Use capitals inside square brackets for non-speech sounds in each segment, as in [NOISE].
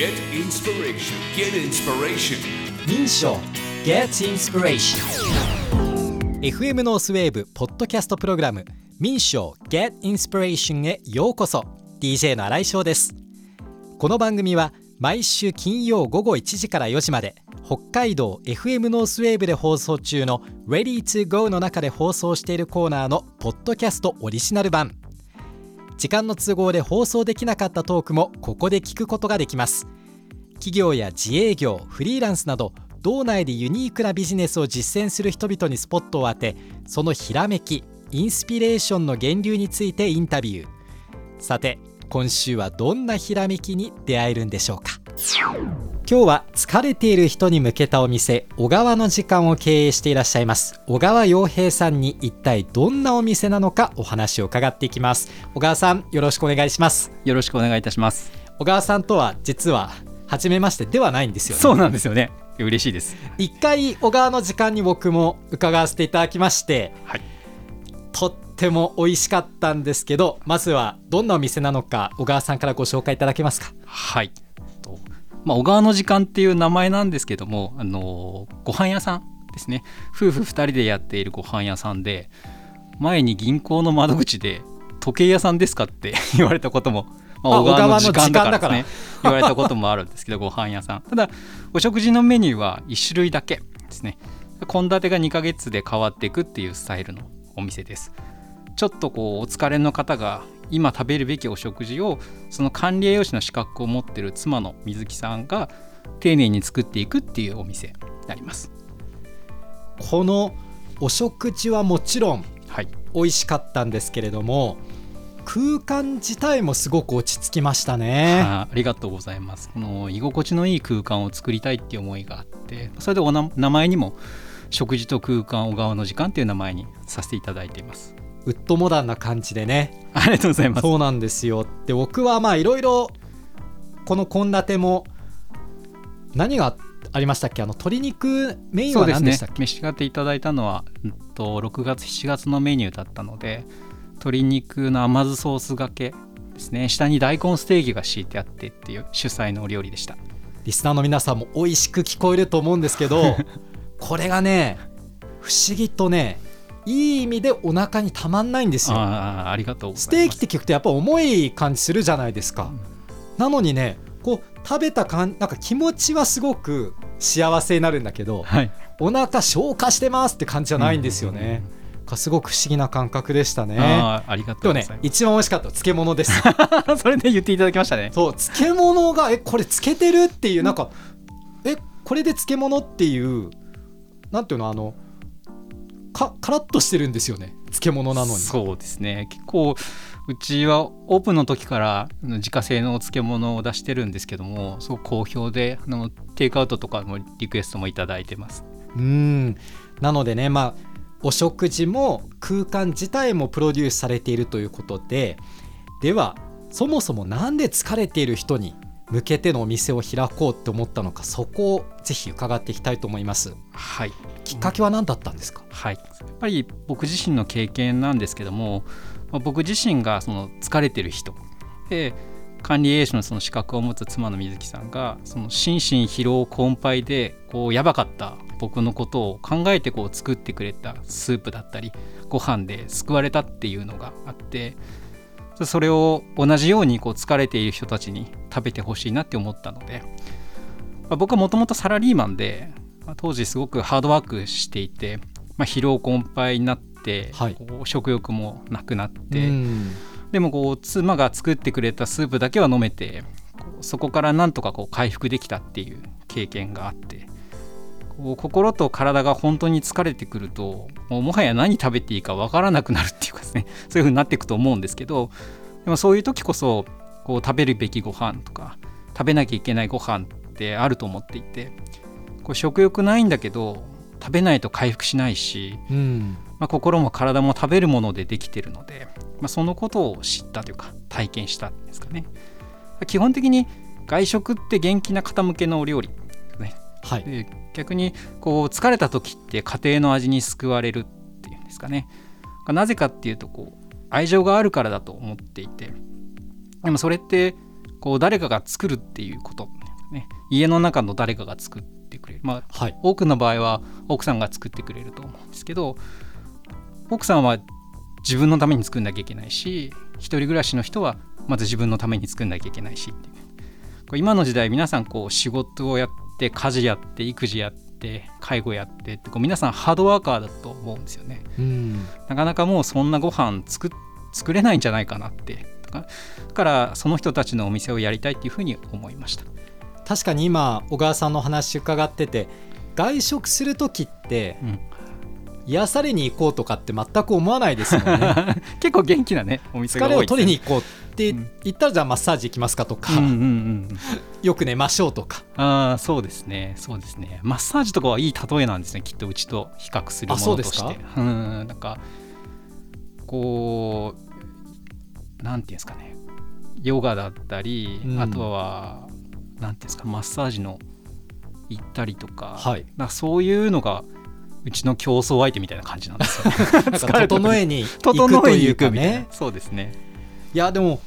Get inspiration. Get inspiration. 民商 Get Inspiration. FM ノースウェーブポッドキャストプログラム。民商 Get Inspiration へようこそ。DJ の新井翔です。この番組は毎週金曜午後1時から4時まで北海道 FM ノースウェーブで放送中の Ready to Go の中で放送しているコーナーのポッドキャストオリジナル版時間の都合で放送できなかったトークもここで聞くことができます。企業や自営業フリーランスなど道内でユニークなビジネスを実践する人々にスポットを当てそのひらめきインスピレーションの源流についてインタビュー。さて今週はどんなひらめきに出会えるんでしょうか？今日は疲れている人に向けたお店小川の時間を経営していらっしゃいます小川洋平さんに一体どんなお店なのかお話を伺っていきます小川さんよろしくお願いしますよろしくお願いいたします。小川さんとは実は初めましてではないんですよねそうなんですよね。嬉しいです。一回小川の時間に僕も伺わせていただきましてはい。とっても美味しかったんですけどまずはどんなお店なのか小川さんからご紹介いただけますか？はい。とまあ小川の時間っていう名前なんですけども、あのご飯屋さんですね。夫婦二人でやっているご飯屋さんで、前に銀行の窓口で時計屋さんですかって [LAUGHS] 言われたことも。まあ小川の時間だからですね [LAUGHS] 言われたこともあるんですけどご飯屋さんただお食事のメニューは1種類だけですね献立が2ヶ月で変わっていくっていうスタイルのお店ですちょっとこうお疲れの方が今食べるべきお食事をその管理栄養士の資格を持ってる妻の水木さんが丁寧に作っていくっていうお店になります。このお食事はもちろんはい。美味しかったんですけれども空間自体もすごく落ち着きましたね。あありがとうございます。この居心地のいい空間を作りたいっていう思いがあってそれでおな名前にも食事と空間小川の時間っていう名前にさせていただいていますウッドモダンな感じでね。ありがとうございます。そうなんですよ。で僕はまあいろいろこの献立も何がありましたっけ？あの鶏肉メインは何でしたっけ、召し上がっていただいたのは、うんと、6月7月のメニューだったので鶏肉の甘酢ソースがけですね。下に大根ステーキが敷いてあってっていう主催のお料理でした。リスナーの皆さんも美味しく聞こえると思うんですけど [LAUGHS] これがね不思議とねいい意味でお腹にたまんないんですよ。ありがとうステーキって聞くとやっぱ重い感じするじゃないですか、なのにねこう食べた感なんか気持ちはすごく幸せになるんだけどはい。お腹消化してますって感じじゃないんですよね、かすごく不思議な感覚でしたね。ありがとうございます、一番美味しかったの漬物です。[LAUGHS] それで言っていただきましたね。そう漬物がえこれ漬けてるっていうなんかえこれで漬物っていうなんていうのあのかカラッとしてるんですよね。漬物なのに。そうですね。結構うちはオープンの時から自家製のお漬物を出してるんですけどもすごく好評であのテイクアウトとかもリクエストもいただいてます。うん。なのでねまあお食事も空間自体もプロデュースされているということでではそもそもなんで疲れている人に向けてのお店を開こうって思ったのかそこをぜひ伺っていきたいと思います。はい。きっかけは何だったんですか、はい、やっぱり僕自身の経験なんですけども、まあ僕自身がその疲れてる人。で管理栄養士のその資格を持つ妻の水木さんがその心身疲労困憊でこうやばかった僕のことを考えてこう作ってくれたスープだったりご飯で救われたっていうのがあってそれを同じようにこう疲れている人たちに食べてほしいなって思ったので、まあ僕はもともとサラリーマンでまあ当時すごくハードワークしていて、まあ、疲労困憊になって、はい。食欲もなくなって、うん。でもこう妻が作ってくれたスープだけは飲めてそこからなんとかこう回復できたっていう経験があって心と体が本当に疲れてくるともうもはや何食べていいかわからなくなるっていうかですね。[LAUGHS] そういう風になっていくと思うんですけどでもそういう時こそこう食べるべきご飯とか食べなきゃいけないご飯ってあると思っていてこう食欲ないんだけど食べないと回復しないしうん。まあ、心も体も食べるものでできてるので、まあ、そのことを知ったというか体験したんですかね。基本的に外食って元気な方向けのお料理はい。で逆にこう疲れた時って家庭の味に救われるっていうんですかね。なぜかっていうとこう愛情があるからだと思っていて。でもそれってこう誰かが作るっていうことね。家の中の誰かが作ってくれる、まあ、はい。多くの場合は奥さんが作ってくれると思うんですけど奥さんは自分のために作んなきゃいけないし一人暮らしの人はまず自分のために作んなきゃいけないしっていう今の時代皆さんこう仕事をやって家事やって育児やって介護やってってこう皆さんハードワーカーだと思うんですよね。うん。なかなかもうそんなご飯作っ作れないんじゃないかなって。だからその人たちのお店をやりたいっていうふうに思いました。確かに今小川さんの話伺ってて外食する時ってうん。癒されに行こうとかって全く思わないですもんね。[LAUGHS] 結構元気なねお店が疲れを多いですね。取りに行こうってうん。言ったらじゃあマッサージ行きますかとか、うんうんうんうん。よく寝ましょうとか。ああそうですね。そうですね。マッサージとかはいい例えなんですねきっとうちと比較するもあそうですか？のとしてうん。なんかこうなんていうんですかね。ヨガだったり、うん。あとはなんていうんですかマッサージの行ったりとか,、はい。かそういうのがうちの競争相手みたいな感じなんですよね。[LAUGHS] 整えに。行く整えにというか行くみたいな。ねそうですねいやでも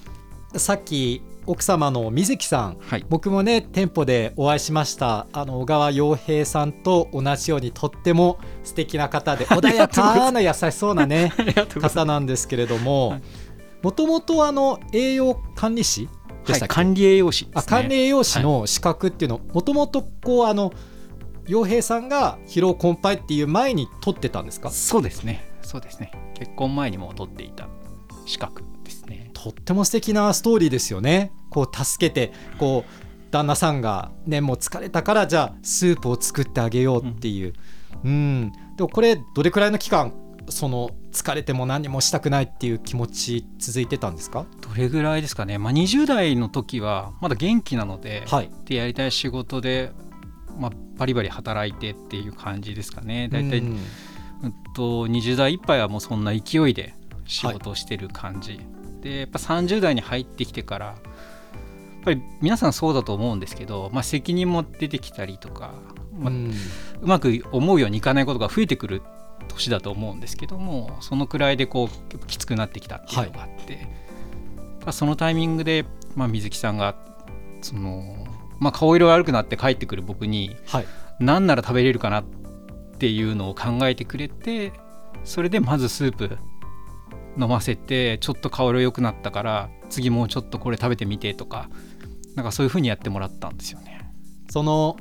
さっき奥様の水木さんはい。僕もね店舗でお会いしました。あの小川洋平さんと同じようにとっても素敵な方で [LAUGHS] 穏やかな優しそうなね [LAUGHS] 方なんですけれどもはい。もともとあの栄養管理士でしたっけ、はい管理栄養士です、ね、あ管理栄養士の資格っていうのもともとこうあの洋平さんが疲労困憊っていう前に取ってたんですか？そうですね。そうですね。結婚前にも取っていた資格とっても素敵なストーリーですよね。こう助けてこう旦那さんがねもう疲れたからじゃあスープを作ってあげようっていう。うん。でもこれどれくらいの期間その疲れても何もしたくないっていう気持ち続いてたんですか？どれぐらいですかね、まあ、20代の時はまだ元気なので、はい。でやりたい仕事で、まあ、バリバリ働いてっていう感じですかね。大体、ううんんと20代いっぱいはもうそんな勢いで仕事をしてる感じ、でやっぱ30代に入ってきてからやっぱり皆さんそうだと思うんですけど、まあ、責任も出てきたりとか、まあうまく思うようにいかないことが増えてくる年だと思うんですけどもそのくらいでこうきつくなってきたっていうのがあって、まあそのタイミングで、まあ、水木さんがその、まあ、顔色悪くなって帰ってくる僕にはい。何なら食べれるかなっていうのを考えてくれてそれでまずスープ飲ませてちょっと顔色良くなったから次もうちょっとこれ食べてみてとかなんかそういう風にやってもらったんですよね。その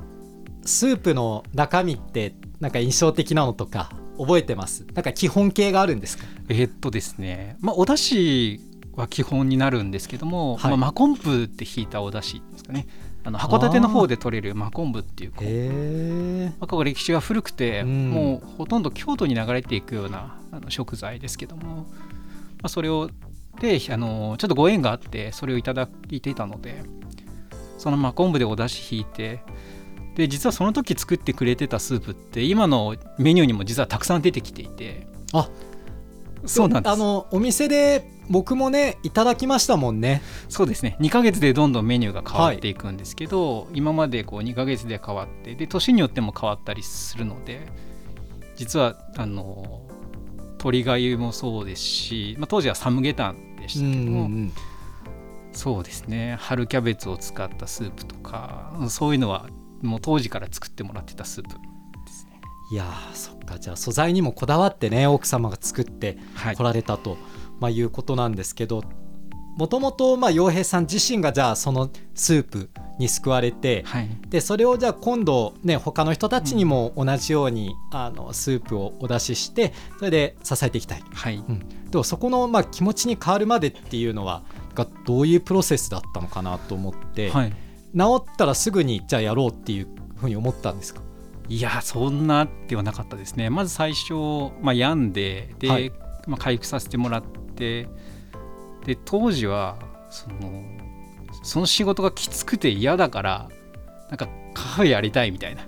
スープの中身ってなんか印象的なのとか覚えてます？なんか基本形があるんですか？えーっとですね、まあ、お出汁は基本になるんですけども、はい。まあ、真昆布って引いたお出汁ですかね。あの函館の方で取れる真昆布っていうこうへえまあここ歴史が古くて、うん。もうほとんど京都に流れていくようなあの食材ですけども、まあ、それをであのちょっとご縁があってそれをいただいていたのでその真昆布でお出汁引いてで実はその時作ってくれてたスープって今のメニューにも実はたくさん出てきていてあそうなんです。あのお店で僕もねいただきましたもんね。そうですね。2ヶ月でどんどんメニューが変わっていくんですけど、今までこう2ヶ月で変わってで年によっても変わったりするので実はあの鶏がゆもそうですし、まあ、当時はサムゲタンでしたけども、んそうですね。春キャベツを使ったスープとかそういうのはもう当時から作ってもらってたスープですね。いやーそっか。じゃあ素材にもこだわってね奥様が作ってはい。来られたと、まあ、いうことなんですけどもともとまあ洋平さん自身がじゃあそのスープに救われて、はい。でそれをじゃあ今度ね他の人たちにも同じように、あのスープをお出ししてそれで支えていきたい、はい。うん、でもそこのまあ気持ちに変わるまでっていうのはがどういうプロセスだったのかなと思って、はい。治ったらすぐにじゃあやろうっていうふうに思ったんですか？いやそんなではなかったですね。まず最初、まあ、病んでで、はい。まあ、回復させてもらってで当時はそのその仕事がきつくて嫌だからなんかカフェやりたいみたいな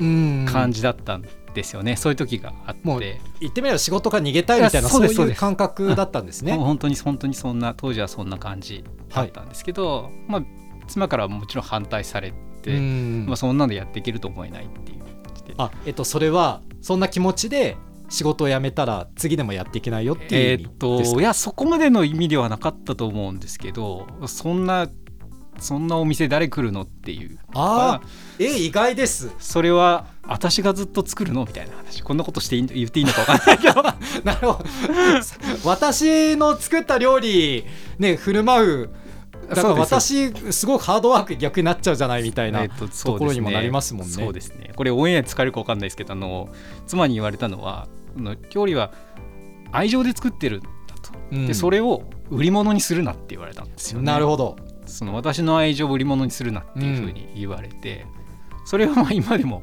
うん。感じだったんですよね、そういう時があって。もう言ってみれば仕事から逃げたいみたいないそういう感覚だったんですね。本当に本当にそんな当時はそんな感じだったんですけど、まあ、妻からはもちろん反対されて、うん。まあ、そんなのやっていけると思えないっていうあえっとそれはそんな気持ちで仕事を辞めたら次でもやっていけないよっていう意味ですか、といやそこまでの意味ではなかったと思うんですけどそんなそんなお店誰来るのっていう。ああえ意外です。それは私がずっと作るのみたいな話。こんなことしていい言っていいのか分かんないけど。[LAUGHS] なるほど。私の作った料理ね振る舞うだから私すごくハードワーク逆になっちゃうじゃないみたいな、ところにもなりますもんね。そうですね。これオンエア使えるか分かんないですけどあの妻に言われたのはの料理は愛情で作ってるんだと、うん、でそれを売り物にするなって言われたんですよね。なるほど。その私の愛情を売り物にするなっていうふうに言われて、うん、それはまあ今でも、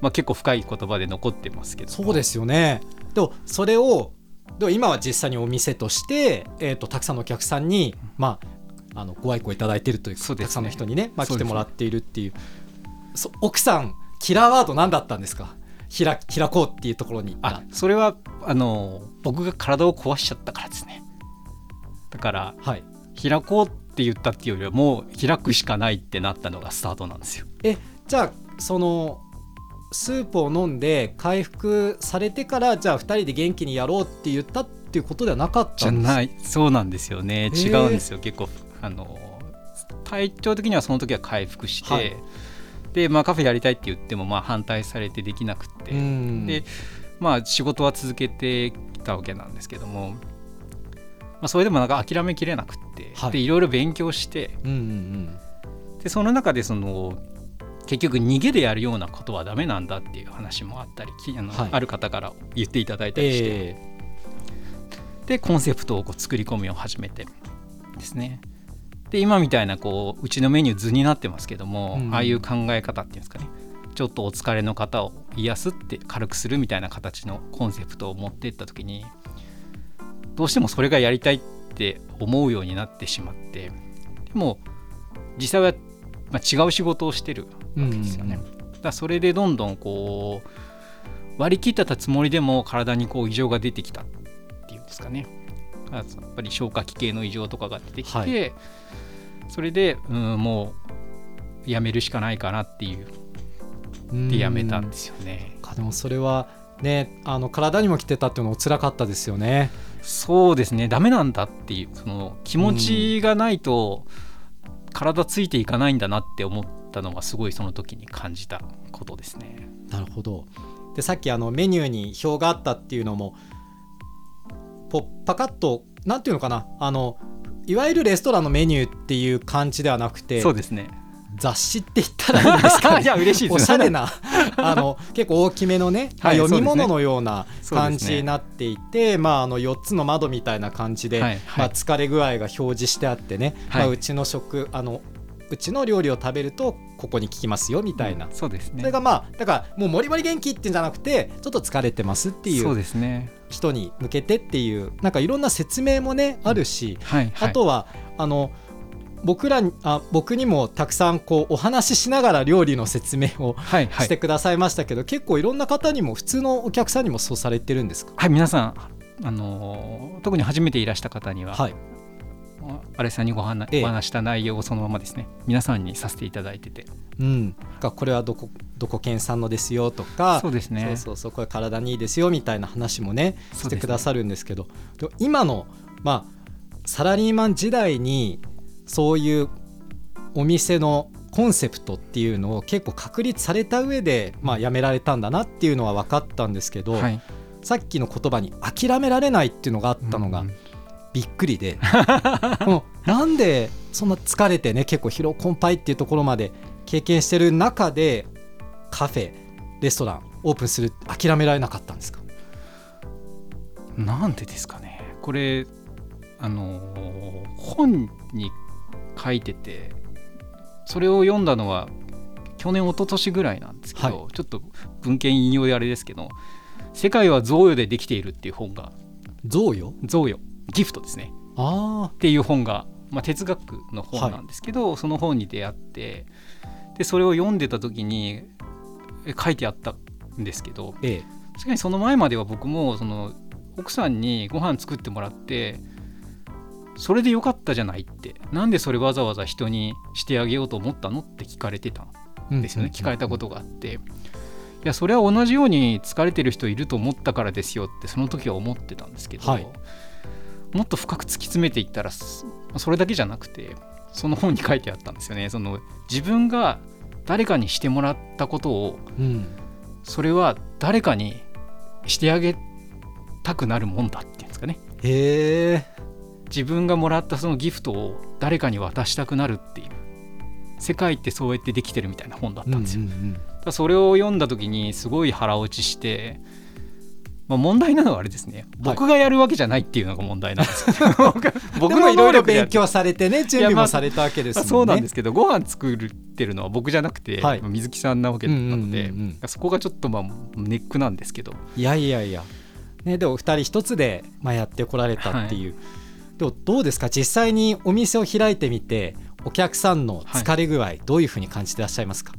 まあ、結構深い言葉で残ってますけどそうですよね。でもそれをでも今は実際にお店として、えーと、たくさんのお客さんに、まあ、あのご愛顧いただいているというか、ね、たくさんの人にね、まあ、来てもらっているっていう。奥さんキラーワード何だったんですか？開開こうっていうところに。あそれはあの僕が体を壊しちゃったからですね。だから、はい、開こうって言ったっていうよりはもう開くしかないってなったのがスタートなんですよ。えじゃあそのスープを飲んで回復されてからじゃあ2人で元気にやろうって言ったっていうことではなかったんですじゃない。そうなんですよね。違うんですよ。結構あの体調的にはその時は回復して、はいで、まあ、カフェやりたいって言ってもまあ反対されてできなくて。で、まあ、仕事は続けてきたわけなんですけども、まあ、それでもなんか諦めきれなくて、はい、でいろいろ勉強して、うんうんうん、でその中でその結局逃げでやるようなことはダメなんだっていう話もあったりあの、はい、ある方から言っていただいたりして、えー、でコンセプトをこう作り込みを始めてですねで今みたいなこううちのメニュー図になってますけども、うん、ああいう考え方っていうんですかねちょっとお疲れの方を癒すって軽くするみたいな形のコンセプトを持っていった時にどうしてもそれがやりたいって思うようになってしまってでも実際は、まあ、違う仕事をしてるわけですよね。うん、だそれでどんどんこう割り切ってたつもりでも体にこう異常が出てきたっていうんですかね。やっぱり消化器系の異常とかが出てきて、はい、それで、うん、もうやめるしかないかなっていうでやめたんですよね。でもそれはねあの体にも来てたっていうのも辛かったですよね。そうですねダメなんだっていうその気持ちがないと体ついていかないんだなって思ったのがすごいその時に感じたことですね。なるほどでさっきあのメニューに表があったっていうのもポパカッとなんていうのかな？あのいわゆるレストランのメニューっていう感じではなくてそうですね。雑誌って言ったらいいんですか、ね、[LAUGHS] いや嬉しいおしゃれな [LAUGHS] あの結構大きめのね、[LAUGHS] はい、読み物のような感じになっていて、ね、まあ、あの4つの窓みたいな感じで、はいはい、まあ、疲れ具合が表示してあってね、まあ、うちの食あのうちの料理を食べるとここに効きますよみたいな、うん、そうですね。それがまあだからもうもりもり元気ってんじゃなくてちょっと疲れてますっていうそうですね。人に向けてっていうなんかいろんな説明もねあるし、はいはい、あとはあの僕らあ僕にもたくさんこうお話ししながら料理の説明をしてくださいましたけど、はいはい、結構いろんな方にも普通のお客さんにもそうされてるんですか？はい皆さんあの特に初めていらした方には、はい、アレさんにご話,、ええ、お話した内容をそのままですね。皆さんにさせていただいてて、うん、これはどこどこ県産のですよとかそうですね。そうそうそうこれ体にいいですよみたいな話もねしてくださるんですけど、ね、今の、まあ、サラリーマン時代にそういうお店のコンセプトっていうのを結構確立された上で、まあ、やめられたんだなっていうのは分かったんですけど、はい、さっきの言葉に諦められないっていうのがあったのが、うんびっくりで。も [LAUGHS] うなんでそんな疲れてね結構疲労困憊っていうところまで経験してる中でカフェレストランオープンする諦められなかったんですか？なんでですかね。これあの本に書いててそれを読んだのは去年一昨年ぐらいなんですけど、はい、ちょっと文献引用であれですけど「世界は贈与でできている」っていう本が贈与？贈与ギフトですね。あっていう本が、まあ、哲学の本なんですけど、はい、その本に出会ってでそれを読んでた時に書いてあったんですけど、ええ、確かにその前までは僕もその奥さんにご飯作ってもらってそれでよかったじゃないってなんでそれわざわざ人にしてあげようと思ったのって聞かれてたんですよね、聞かれたことがあって。いやそれは同じように疲れてる人いると思ったからですよってその時は思ってたんですけど、はい、もっと深く突き詰めていったらそれだけじゃなくてその本に書いてあったんですよね。その自分が誰かにしてもらったことをうん。それは誰かにしてあげたくなるもんだっていうんですかね。へえ。自分がもらったそのギフトを誰かに渡したくなるっていう。世界ってそうやってできてるみたいな本だったんですよ、うんうん。だからそれを読んだ時にすごい腹落ちして、まあ、問題なのはあれですね。僕がやるわけじゃないっていうのが問題なんですよ、[LAUGHS] 僕で僕もいろいろ勉強されてね準備もされたわけですもんね。そうなんですけどご飯作ってるのは僕じゃなくて、はい。水木さんなわけなので、うんうんうんそこがちょっとまあネックなんですけど。いやいやいや、ね、でも二人一つで、まあ、やってこられたっていう、でもどうですか？実際にお店を開いてみてお客さんの疲れ具合、どういうふうに感じてらっしゃいますか？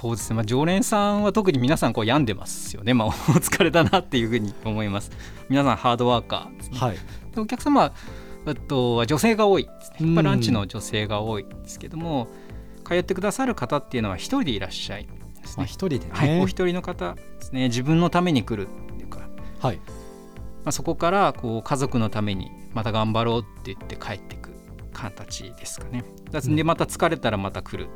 そうですね、まあ、常連さんは特に皆さんこう病んでますよね、まあ、[LAUGHS] お疲れだなっていうふうに思います。皆さんハードワーカーですね。はい。でお客様はあとは女性が多いですね、うん。まあランチの女性が多いんですけども通ってくださる方っていうのは一人でいらっしゃいですまあ、ね、一人でね、はい、お一人の方ですね。自分のために来るっていうか、まはい。あ、そこからこう家族のためにまた頑張ろうって言って帰ってく形ですかね。でまた疲れたらまた来る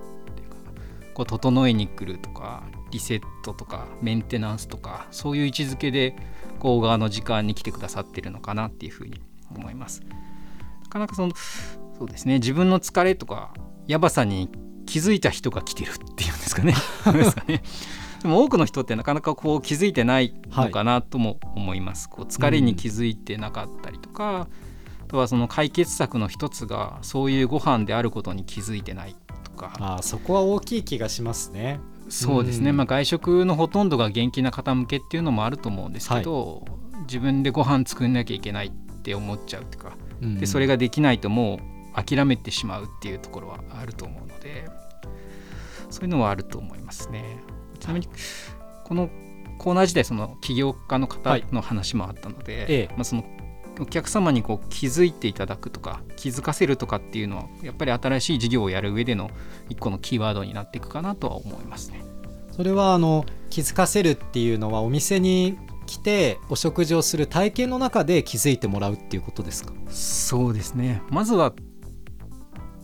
こう整えに来るとかリセットとかメンテナンスとかそういう位置づけでこう側の時間に来てくださってるのかなっていうふうに思います。なかなかそのそうですね自分の疲れとかやばさに気づいた人が来てるっていうん [LAUGHS] ですかね。でも多くの人ってなかなかこう気づいてないのかなとも思います、こう疲れに気づいてなかったりとか、あとはその解決策の一つがそういうご飯であることに気づいてない。とか。あーそこは大きい気がしますね。そうですね、うん。まあ、外食のほとんどが元気な方向けっていうのもあると思うんですけど、自分でご飯作んなきゃいけないって思っちゃうというかうん。でそれができないともう諦めてしまうっていうところはあると思うのでそういうのはあると思いますね。ちなみにこのコーナー時代その起業家の方の話もあったので、ええ。まあ、そのお客様にこう気づいていただくとか気づかせるとかっていうのはやっぱり新しい事業をやる上での一個のキーワードになっていくかなとは思いますね。それはあの気づかせるっていうのはお店に来てお食事をする体験の中で気づいてもらうっていうことですか？そうですね。まずは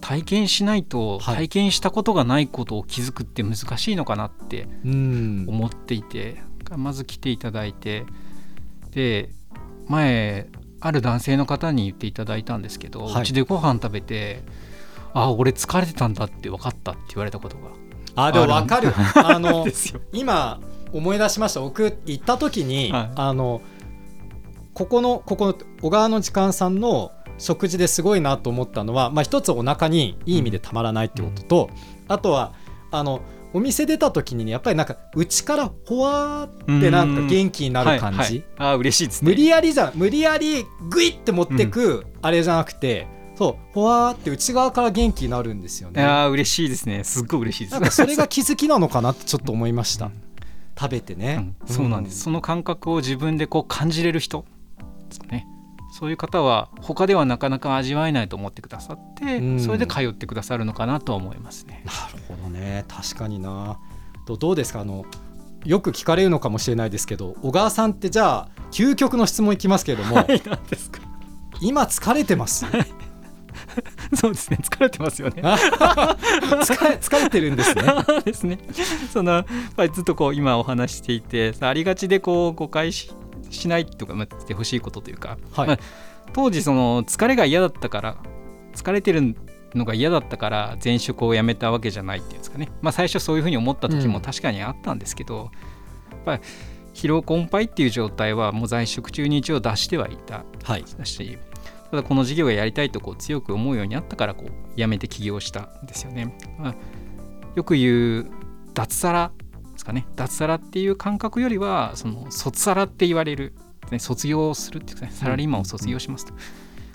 体験しないとはい。体験したことがないことを気づくって難しいのかなってうん。思っていてまず来ていただいてで前ある男性の方に言っていただいたんですけど、はい。うちでご飯食べてあ俺疲れてたんだって分かったって言われたことが。あでも分かる [LAUGHS] あの。今思い出しました。僕行った時に、はい。あのここのここの小川の時間さんの食事ですごいなと思ったのは、まあ、一つお腹にいい意味でたまらないってことと、あとはあのお店出た時にねやっぱりなんか内からほわーってなんか元気になる感じ、はいはい、あ嬉しいですね。無理やりじゃ無理やりグイって持ってくあれじゃなくて、そうほわーって内側から元気になるんですよね。いやー嬉しいですね。すっごい嬉しいです。なんかそれが気づきなのかなってちょっと思いました。うん食べてね、うんそうなんです、その感覚を自分でこう感じれる人ですかねそういう方は他ではなかなか味わえないと思ってくださって、うんそれで通ってくださるのかなとは思いますね。なるほどね確かになどどうですか？あのよく聞かれるのかもしれないですけど小川さんってじゃあ究極の質問いきますけれども、[LAUGHS] はい。今疲れてます？[LAUGHS] そうですね、疲れてますよね。疲れ疲れてるんですね [LAUGHS] ですね。その、やっぱりずっとこう今お話ししていて、ありがちでこう誤解ししないとか、まてほしいことというか、はいまあ当時その疲れが嫌だったから、疲れてるのが嫌だったから前職を辞めたわけじゃないっていうんですかね。まあ最初そういうふうに思った時うんも確かにあったんですけど、やっぱり疲労困憊っていう状態はもう在職中に一応出してはいたはいだしただこの事業がやりたいとこう強く思うようになったからこう辞めて起業したんですよね。まあ、よく言う脱サラかね。脱サラっていう感覚よりはその卒サラって言われる、ね、卒業するっていうか、ね、サラリーマンを卒業しますと、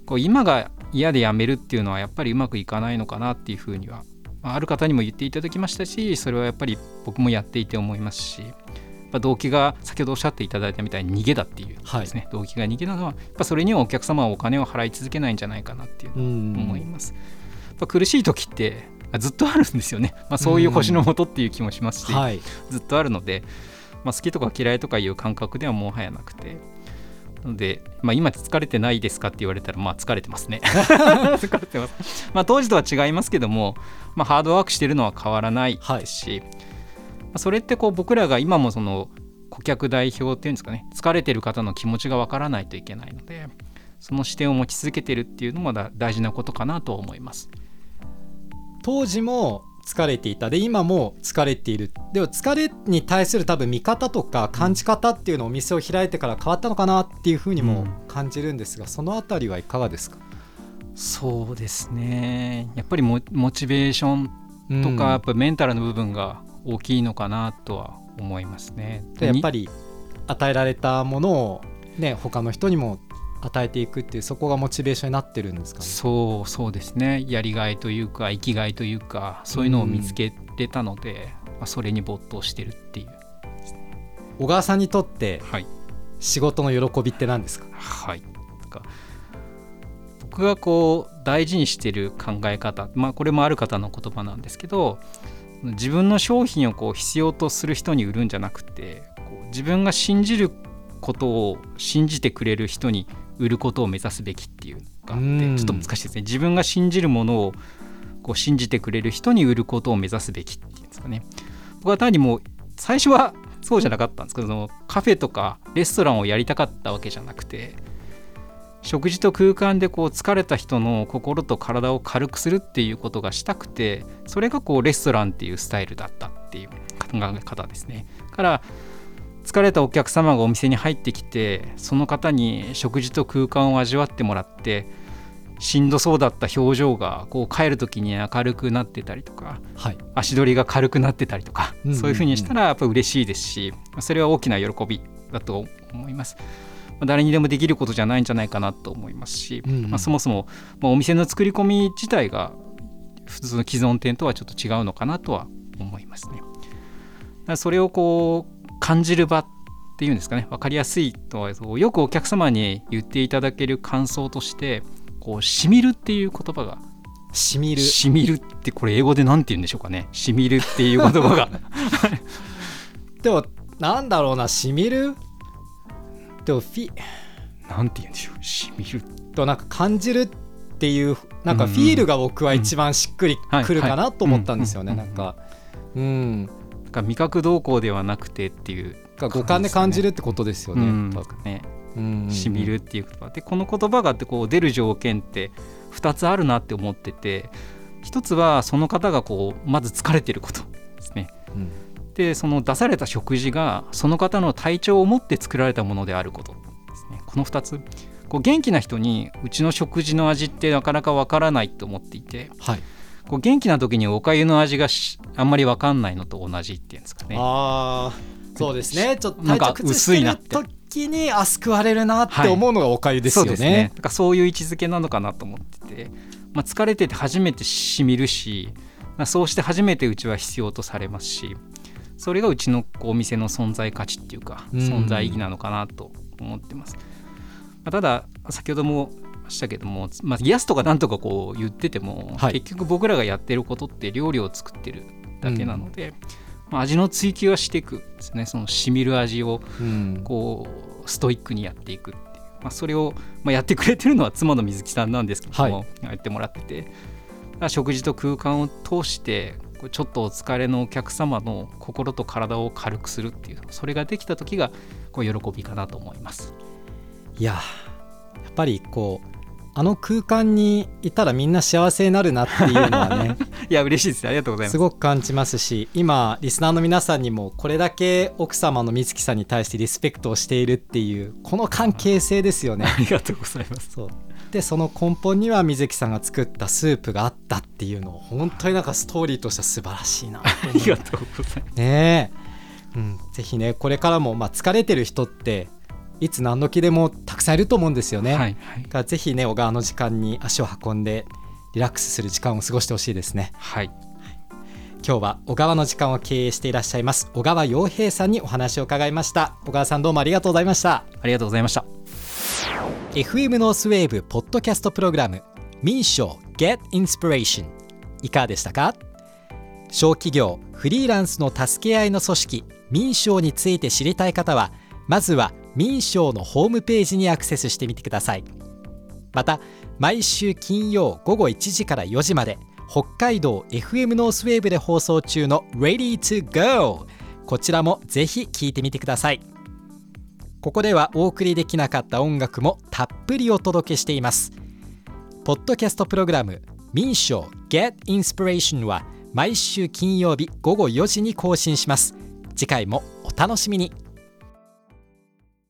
こう今が嫌で辞めるっていうのはやっぱりうまくいかないのかなっていうふうには、まあある方にも言っていただきましたしそれはやっぱり僕もやっていて思いますし。動機が先ほどおっしゃっていただいたみたいに逃げだっていうですね、動機が逃げなのはやっぱそれにはお客様はお金を払い続けないんじゃないかなっていうのをうん。思います。やっぱ苦しい時ってあずっとあるんですよね、[LAUGHS] まあ、そういう星の下っていう気もしますし、はい。ずっとあるので、まあ、好きとか嫌いとかいう感覚ではもはやなくて。なので、まあ、今疲れてないですかって言われたらまあ疲れてますね。[LAUGHS] [LAUGHS] 疲れてます、まあ、当時とは違いますけども、まあ、ハードワークしてるのは変わらないですし、まあそれってこう僕らが今もその顧客代表っていうんですかね疲れてる方の気持ちがわからないといけないのでその視点を持ち続けてるっていうのもだ大事なことかなと思います。当時も疲れていた。で今も疲れている。でも疲れに対する多分見方とか感じ方っていうのをお店を開いてから変わったのかなっていうふうにも感じるんですが、そのあたりはいかがですか？そうですね。やっぱりモモチベーションとか、やっぱメンタルの部分が大きいのかなとは思いますね。でやっぱり与えられたものをね他の人にも与えていくっていうそこがモチベーションになってるんですかね？そうそうですね。やりがいというか生きがいというかそういうのを見つけれたので、まあ、それに没頭してるっていう。小川さんにとってはい。仕事の喜びって何ですか？はい。なんか僕がこう大事にしてる考え方まあこれもある方の言葉なんですけど自分の商品をこう必要とする人に売るんじゃなくてこう自分が信じることを信じてくれる人に売ることを目指すべきっていうのがあっうん。てちょっと難しいですね。自分が信じるものをこう信じてくれる人に売ることを目指すべきっていうんですかね。僕は単にもう最初はそうじゃなかったんですけどそのカフェとかレストランをやりたかったわけじゃなくて食事と空間でこう疲れた人の心と体を軽くするっていうことがしたくてそれがこうレストランっていうスタイルだったっていう考え方ですね。から疲れたお客様がお店に入ってきてその方に食事と空間を味わってもらってしんどそうだった表情がこう帰る時に明るくなってたりとかはい足取りが軽くなってたりとか、うんうんうんそういうふうにしたらやっぱ嬉しいですしそれは大きな喜びだと思います。まあ誰にでもできることじゃないんじゃないかなと思いますし、うんうんまあ、そもそも、まあ、お店の作り込み自体が普通の既存店とはちょっと違うのかなとは思いますね。それをこう感じる場っていうんですかね。分かりやすいとはよくお客様に言っていただける感想としてこうしみるっていう言葉がしみる。しみるってこれ英語で何て言うんでしょうかね。しみるっていう言葉が。[LAUGHS] でもなんだろうなしみるでもフィなんて言うんでしょう。しみる。となんか感じるっていうなんかフィールが僕は一番しっくりくるかなと思ったんですよね。うん。なんかうんなんか味覚動向ではなくてっていうが五感で感じるってことですよねうん。ね。うん。しみるっていう言葉でこの言葉があってこう出る条件って2つあるなって思ってて一つはその方がこうまず疲れてることですね。うん。でその出された食事がその方の体調を持って作られたものであることですね。この2つ。こう元気な人にうちの食事の味ってなかなかわからないと思っていてはいこう元気な時におかゆの味がしあんまりわかんないのと同じっていうんですかね。ああそうですね。ちょっとなんか薄いなって時にあ救われるなって思うのがおかゆですよね,、そうですね。かそういう位置づけなのかなと思ってて、まあ、疲れてて初めてしみるし、まあ、そうして初めてうちは必要とされますしそれがうちのこうお店の存在価値っていうかうん。存在意義なのかなと思ってます、まあ、ただ先ほどもましたけども、まあ、イエスとかなんとかこう言ってても、はい。結局僕らがやってることって料理を作ってるだけなので、まあ、味の追求はしていくですね。そのしみる味をうん。こうストイックにやっていくっていう、まあ、それを、まあ、やってくれてるのは妻の水木さんなんですけども、はやってもらってて。食事と空間を通してちょっとお疲れのお客様の心と体を軽くするっていうそれができた時がこう喜びかなと思います。いやぱりこうあの空間にいたらみんな幸せになるなっていうのはね [LAUGHS] いや嬉しいですありがとうございますすごく感じますし今リスナーの皆さんにもこれだけ奥様の美月さんに対してリスペクトをしているっていうこの関係性ですよね。ありがとうございます。そうでその根本には水木さんが作ったスープがあったっていうのを本当になんかストーリーとしては素晴らしいなとありがとうございます。ねえ、うん、ぜひねこれからも、まあ、疲れてる人っていつ何時でもたくさんいると思うんですよね。はいはいだからぜひね小川の時間に足を運んでリラックスする時間を過ごしてほしいですね。はい今日は小川の時間を経営していらっしゃいます小川洋平さんにお話を伺いました小川さんどうもありがとうございましたありがとうございました。FM ノースウェーブポッドキャストプログラム民賞 Get Inspiration いかがでしたか？小企業フリーランスの助け合いの組織民商について知りたい方はまずは民商のホームページにアクセスしてみてください。また毎週金曜午後1時から4時まで北海道 FM ノースウェーブで放送中の Ready to Go こちらもぜひ聴いてみてください。ここではお送りできなかった音楽もたっぷりお届けしています。ポッドキャストプログラム民賞 Get Inspiration は毎週金曜日午後4時に更新します。次回もお楽しみに。